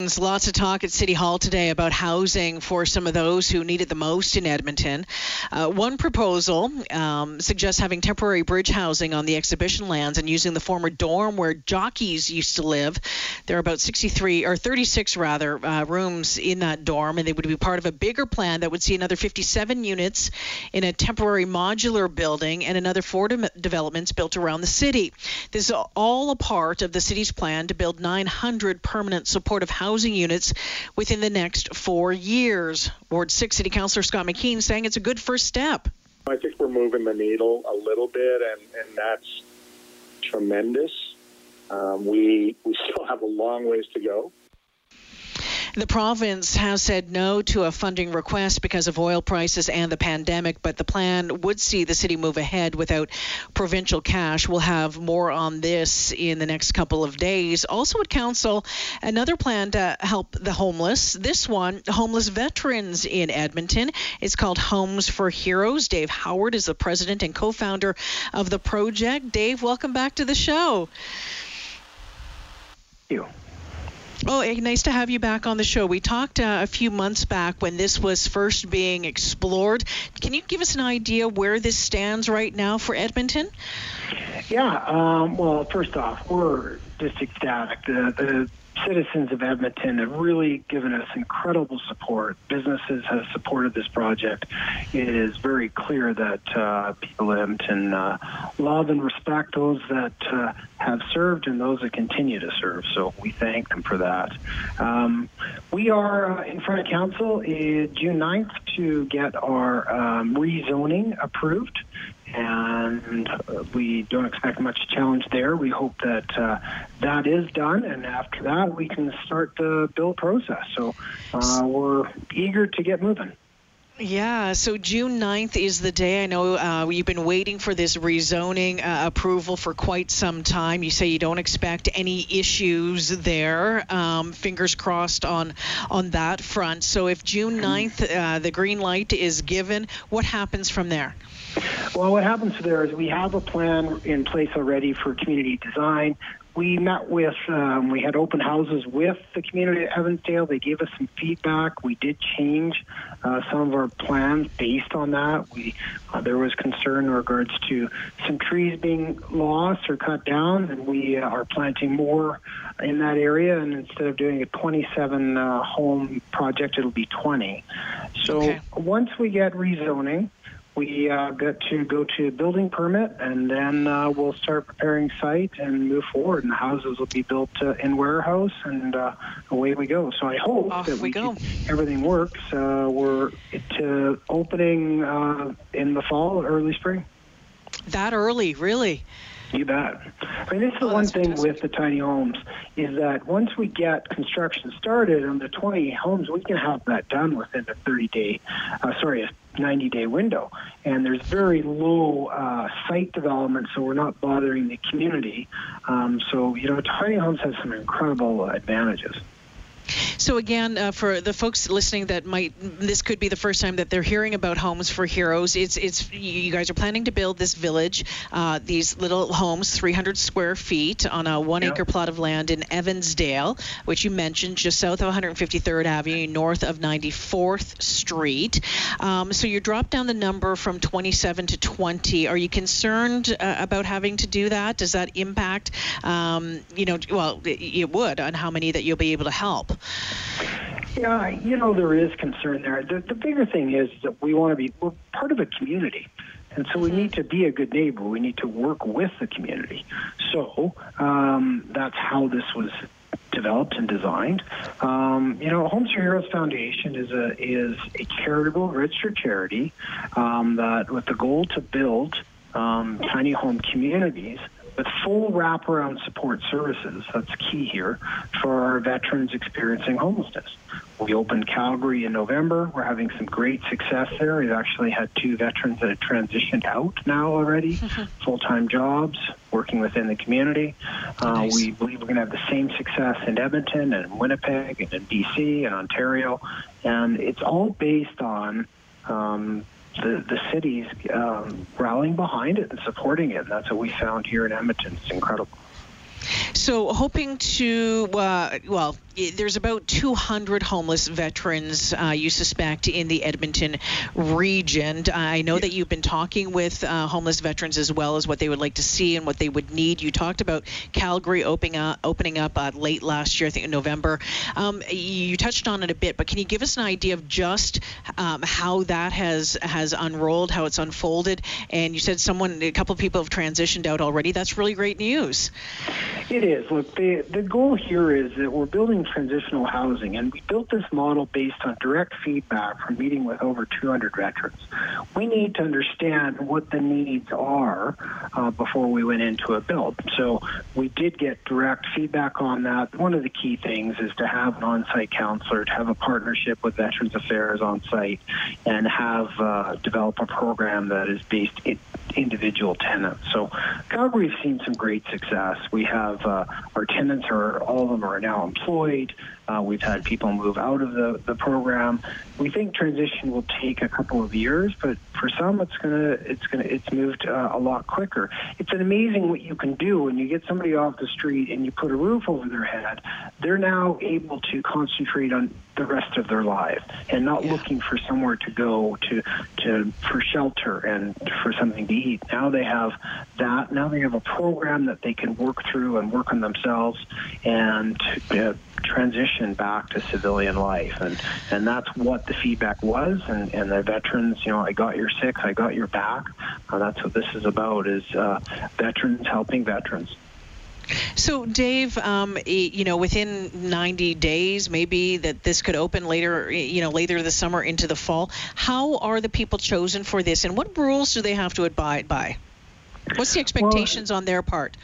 Lots of talk at City Hall today about housing for some of those who need it the most in Edmonton. Uh, one proposal um, suggests having temporary bridge housing on the exhibition lands and using the former dorm where jockeys used to live. There are about 63 or 36 rather uh, rooms in that dorm, and they would be part of a bigger plan that would see another 57 units in a temporary modular building and another four de- developments built around the city. This is all a part of the city's plan to build 900 permanent supportive housing housing units within the next four years. Ward 6 City Councilor Scott McKeen saying it's a good first step. I think we're moving the needle a little bit, and, and that's tremendous. Um, we we still have a long ways to go. The province has said no to a funding request because of oil prices and the pandemic, but the plan would see the city move ahead without provincial cash. We'll have more on this in the next couple of days. Also at council, another plan to help the homeless. This one, homeless veterans in Edmonton. It's called Homes for Heroes. Dave Howard is the president and co-founder of the project. Dave, welcome back to the show. Thank you. Oh, nice to have you back on the show. We talked uh, a few months back when this was first being explored. Can you give us an idea where this stands right now for Edmonton? Yeah. Um, well, first off, we're just ecstatic. The, the citizens of Edmonton have really given us incredible support. Businesses have supported this project. It is very clear that uh, people in Edmonton uh, love and respect those that uh, have served and those that continue to serve. So we thank them for that. Um, we are uh, in front of council June 9th to get our um, rezoning approved and we don't expect much challenge there. We hope that uh, that is done, and after that, we can start the bill process. So uh, we're eager to get moving. Yeah, so June 9th is the day. I know uh, you've been waiting for this rezoning uh, approval for quite some time. You say you don't expect any issues there. Um, fingers crossed on on that front. So if June 9th uh, the green light is given, what happens from there? Well, what happens there is we have a plan in place already for community design we met with, um, we had open houses with the community of Evansdale. They gave us some feedback. We did change uh, some of our plans based on that. We uh, there was concern in regards to some trees being lost or cut down, and we uh, are planting more in that area. And instead of doing a 27 uh, home project, it'll be 20. So okay. once we get rezoning we uh, got to go to building permit, and then uh, we'll start preparing site and move forward. And the houses will be built uh, in warehouse, and uh, away we go. So I hope Off that we, go. everything works. Uh, we're to opening uh, in the fall, early spring. That early, really? You bet. I mean, this is the oh, one thing fantastic. with the tiny homes is that once we get construction started on the 20 homes, we can have that done within a 30 day, uh, sorry, a 90 day window. And there's very low uh, site development, so we're not bothering the community. Um, so, you know, tiny homes have some incredible advantages. So again, uh, for the folks listening that might, this could be the first time that they're hearing about Homes for Heroes. It's it's you guys are planning to build this village, uh, these little homes, 300 square feet on a one acre plot of land in Evansdale, which you mentioned, just south of 153rd Avenue, north of 94th Street. Um, so you drop down the number from 27 to 20. Are you concerned uh, about having to do that? Does that impact, um, you know, well, it would on how many that you'll be able to help? Yeah, you know, there is concern there. The, the bigger thing is that we want to be, we're part of a community. And so we mm-hmm. need to be a good neighbor. We need to work with the community. So um, that's how this was developed and designed. Um, you know, Homes for Heroes Foundation is a is a charitable registered charity um, that with the goal to build um, tiny home communities with full wraparound support services. That's key here for our veterans experiencing homelessness. We opened Calgary in November. We're having some great success there. We've actually had two veterans that have transitioned out now already, full time jobs, working within the community. Uh, nice. We believe we're going to have the same success in Edmonton and Winnipeg and in BC and Ontario. And it's all based on um, the, the city's um, rallying behind it and supporting it. And that's what we found here in Edmonton. It's incredible. So, hoping to, uh, well, there's about 200 homeless veterans uh, you suspect in the Edmonton region. I know that you've been talking with uh, homeless veterans as well as what they would like to see and what they would need. You talked about Calgary opening up, opening up uh, late last year, I think in November. Um, you touched on it a bit, but can you give us an idea of just um, how that has has unrolled, how it's unfolded? And you said someone, a couple of people have transitioned out already. That's really great news. It is. Look, the the goal here is that we're building transitional housing, and we built this model based on direct feedback from meeting with over 200 veterans. We need to understand what the needs are uh, before we went into a build. So we did get direct feedback on that. One of the key things is to have an on-site counselor, to have a partnership with Veterans Affairs on site, and have uh, develop a program that is based in individual tenants. So Calgary's seen some great success. We have uh, our tenants are all of them are now employed. Uh, we've had people move out of the, the program. We think transition will take a couple of years, but for some, it's gonna it's gonna it's moved uh, a lot quicker. It's an amazing what you can do when you get somebody off the street and you put a roof over their head. They're now able to concentrate on the rest of their life and not yeah. looking for somewhere to go to to for shelter and for something to eat. Now they have that. Now they have a program that they can work through and work on themselves and. Uh, transition back to civilian life and and that's what the feedback was and and the veterans you know I got your six I got your back uh, that's what this is about is uh, veterans helping veterans so, Dave, um, you know, within 90 days, maybe that this could open later, you know, later this summer into the fall. How are the people chosen for this, and what rules do they have to abide by? What's the expectations well, on their part?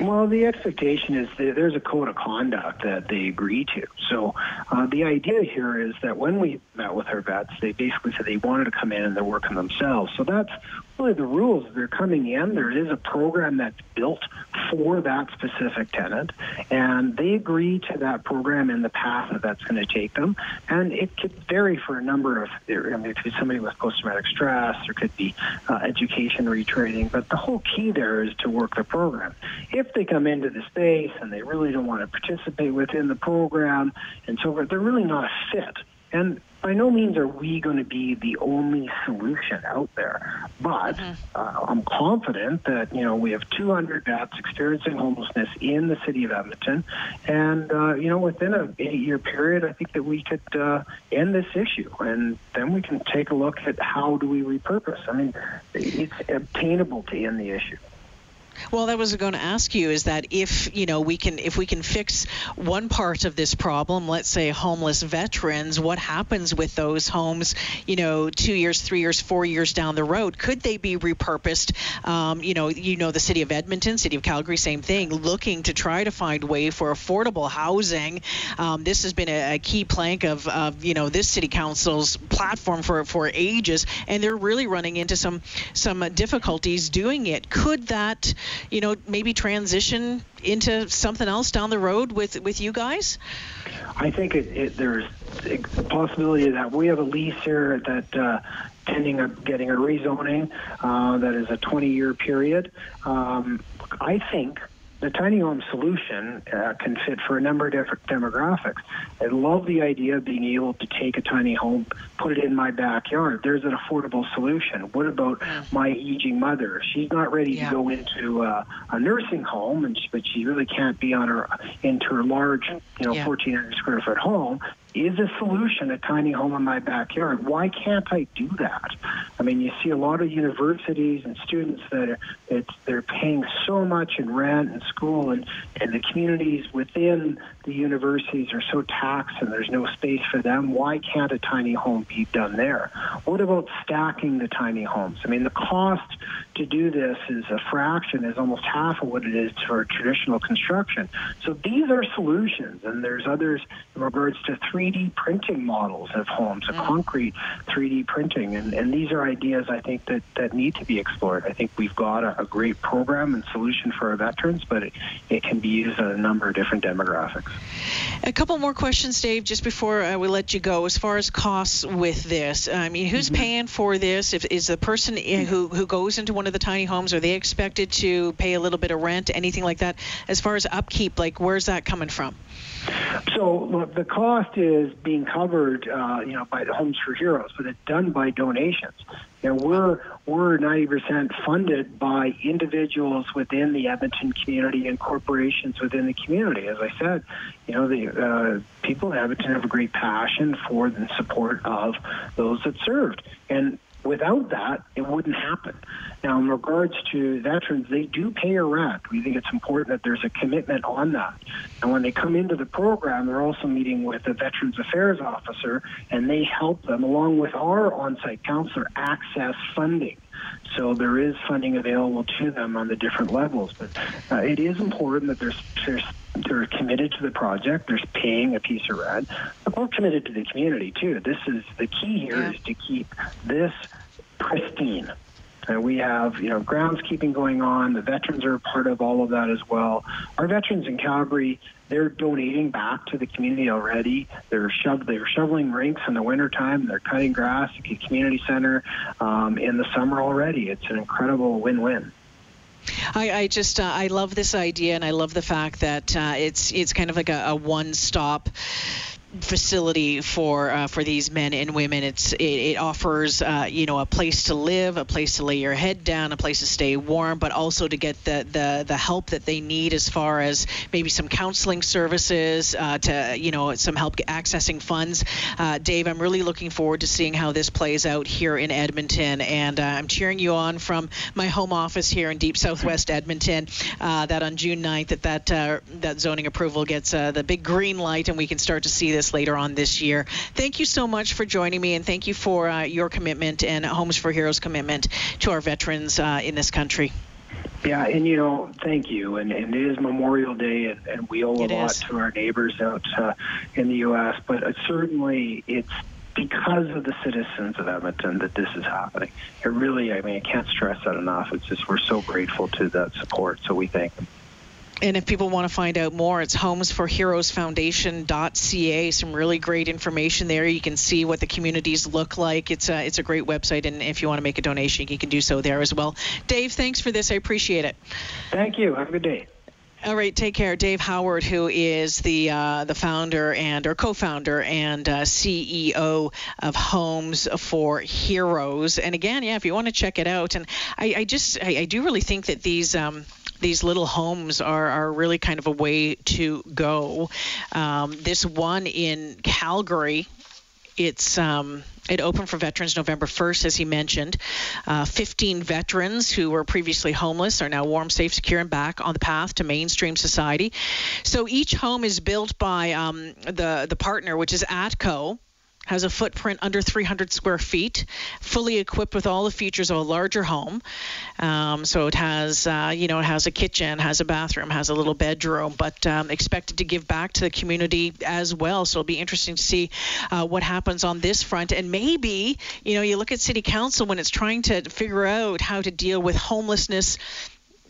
Well, the expectation is that there's a code of conduct that they agree to. So uh, the idea here is that when we met with our vets, they basically said they wanted to come in and they're working themselves. So that's really the rules. They're coming in. There is a program that's built for that specific tenant, and they agree to that program and the path that that's going to take them. And it could vary for a number of. I mean, it could be somebody with post-traumatic stress. There could be uh, education retraining. But the whole key there is to work the program. If they come into the space and they really don't want to participate within the program and so forth, they're really not a fit. And by no means are we going to be the only solution out there, but mm-hmm. uh, I'm confident that you know we have 200 vets experiencing homelessness in the city of Edmonton, and uh, you know within a eight-year period, I think that we could uh, end this issue, and then we can take a look at how do we repurpose. I mean, it's obtainable to end the issue. Well, that was going to ask you is that if you know we can if we can fix one part of this problem, let's say homeless veterans, what happens with those homes? You know, two years, three years, four years down the road, could they be repurposed? Um, you know, you know the city of Edmonton, city of Calgary, same thing, looking to try to find way for affordable housing. Um, this has been a, a key plank of, of you know this city council's platform for for ages, and they're really running into some some difficulties doing it. Could that you know, maybe transition into something else down the road with with you guys? I think it, it, there's a possibility that we have a lease here that. Uh, pending a, getting a rezoning uh, that is a 20 year period. Um, I think the tiny home solution uh, can fit for a number of different demographics. I love the idea of being able to take a tiny home, put it in my backyard. There's an affordable solution. What about my aging mother? She's not ready yeah. to go into uh, a nursing home, and she, but she really can't be on her into her large, you know, yeah. 1,400 square foot home is a solution a tiny home in my backyard. Why can't I do that? I mean, you see a lot of universities and students that are, it's, they're paying so much in rent and school, and, and the communities within the universities are so taxed and there's no space for them. Why can't a tiny home be done there? What about stacking the tiny homes? I mean, the cost to do this is a fraction, is almost half of what it is for traditional construction. So these are solutions, and there's others in regards to three 3D printing models of homes, of Mm. concrete 3D printing, and, and these are ideas I think that, that need to be explored. I think we've got a, a great program and solution for our veterans, but it, it can be used on a number of different demographics. A couple more questions, Dave, just before uh, we let you go. As far as costs with this, I mean, who's Mm-hmm. paying for this? If is the person i- who who goes into one of the tiny homes, are they expected to pay a little bit of rent, anything like that? As far as upkeep, like where's that coming from? So look, the cost is being covered, uh, you know, by the Homes for Heroes, but it's done by donations. You we're we're 90% funded by individuals within the Edmonton community and corporations within the community. As I said, you know, the uh, people in Edmonton have a great passion for and support of those that served, and without that, it wouldn't happen. Now, in regards to veterans, they do pay a rent. We think it's important that there's a commitment on that. And when they come into the program, they're also meeting with a Veterans Affairs officer, and they help them, along with our on site counselor, access funding. So there is funding available to them on the different levels. But uh, it is important that there's, there's they're committed to the project. They're paying a piece of rent. But we're committed to the community too. This is the key here Yeah. is to keep this pristine. Uh, we have, you know, groundskeeping going on. The veterans are a part of all of that as well. Our veterans in Calgary, they're donating back to the community already. They're shov- they're shoveling rinks in the wintertime. They're cutting grass at the community center um, in the summer already. It's an incredible win-win. I, I just uh, I love this idea, and I love the fact that uh, it's it's kind of like a, a one-stop facility for uh, for these men and women. It's it, it offers uh, you know a place to live, a place to lay your head down, a place to stay warm, but also to get the the, the help that they need as far as maybe some counseling services, uh, to you know some help accessing funds. Uh, Dave, I'm really looking forward to seeing how this plays out here in Edmonton, and uh, I'm cheering you on from my home office here in deep southwest Edmonton. Uh, that on June 9th, that that that zoning approval gets the big green light, and we can start to see this later on this year. Thank you so much for joining me, and thank you for uh, your commitment and Homes for Heroes commitment to our veterans uh, in this country. Yeah, and you know, thank you. And, and it is Memorial Day, and, and we owe a lot is. to our neighbors out uh, in the U.S. But uh, certainly, it's because of the citizens of Edmonton that this is happening. It really, I mean, I can't stress that enough. It's just we're so grateful to that support. So we thank them. And if people want to find out more, it's homesforheroesfoundation.ca. Some really great information there. You can see what the communities look like. It's a, it's a great website, and if you want to make a donation, you can do so there as well. Dave, thanks for this. I appreciate it. Thank you. Have a good day. All right, take care. Dave Howard, who is the uh, the founder and or co-founder and uh, CEO of Homes for Heroes. And again, yeah, if you want to check it out, and I, I just I, I do really think that these. Um, these little homes are, are really kind of a way to go. Um, this one in Calgary, it's um, it opened for veterans November 1st, as he mentioned. Uh, 15 veterans who were previously homeless are now warm, safe, secure, and back on the path to mainstream society. So each home is built by um, the the partner, which is Atco. Has a footprint under 300 square feet, fully equipped with all the features of a larger home. Um, so it has, uh, you know, it has a kitchen, has a bathroom, has a little bedroom, but um, expected to give back to the community as well. So it'll be interesting to see uh, what happens on this front. And maybe, you know, you look at City Council when it's trying to figure out how to deal with homelessness,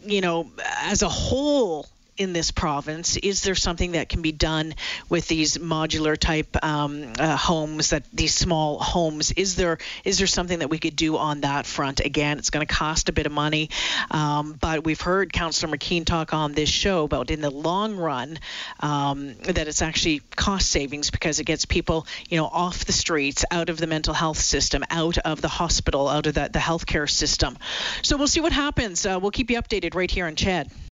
you know, as a whole in this province? Is there something that can be done with these modular type um, uh, homes, that these small homes? Is there is there something that we could do on that front? Again, it's going to cost a bit of money, um, but we've heard Councillor McKeen talk on this show about in the long run um, that it's actually cost savings because it gets people, you know, off the streets, out of the mental health system, out of the hospital, out of the, the healthcare system. So we'll see what happens. Uh, we'll keep you updated right here on CHED.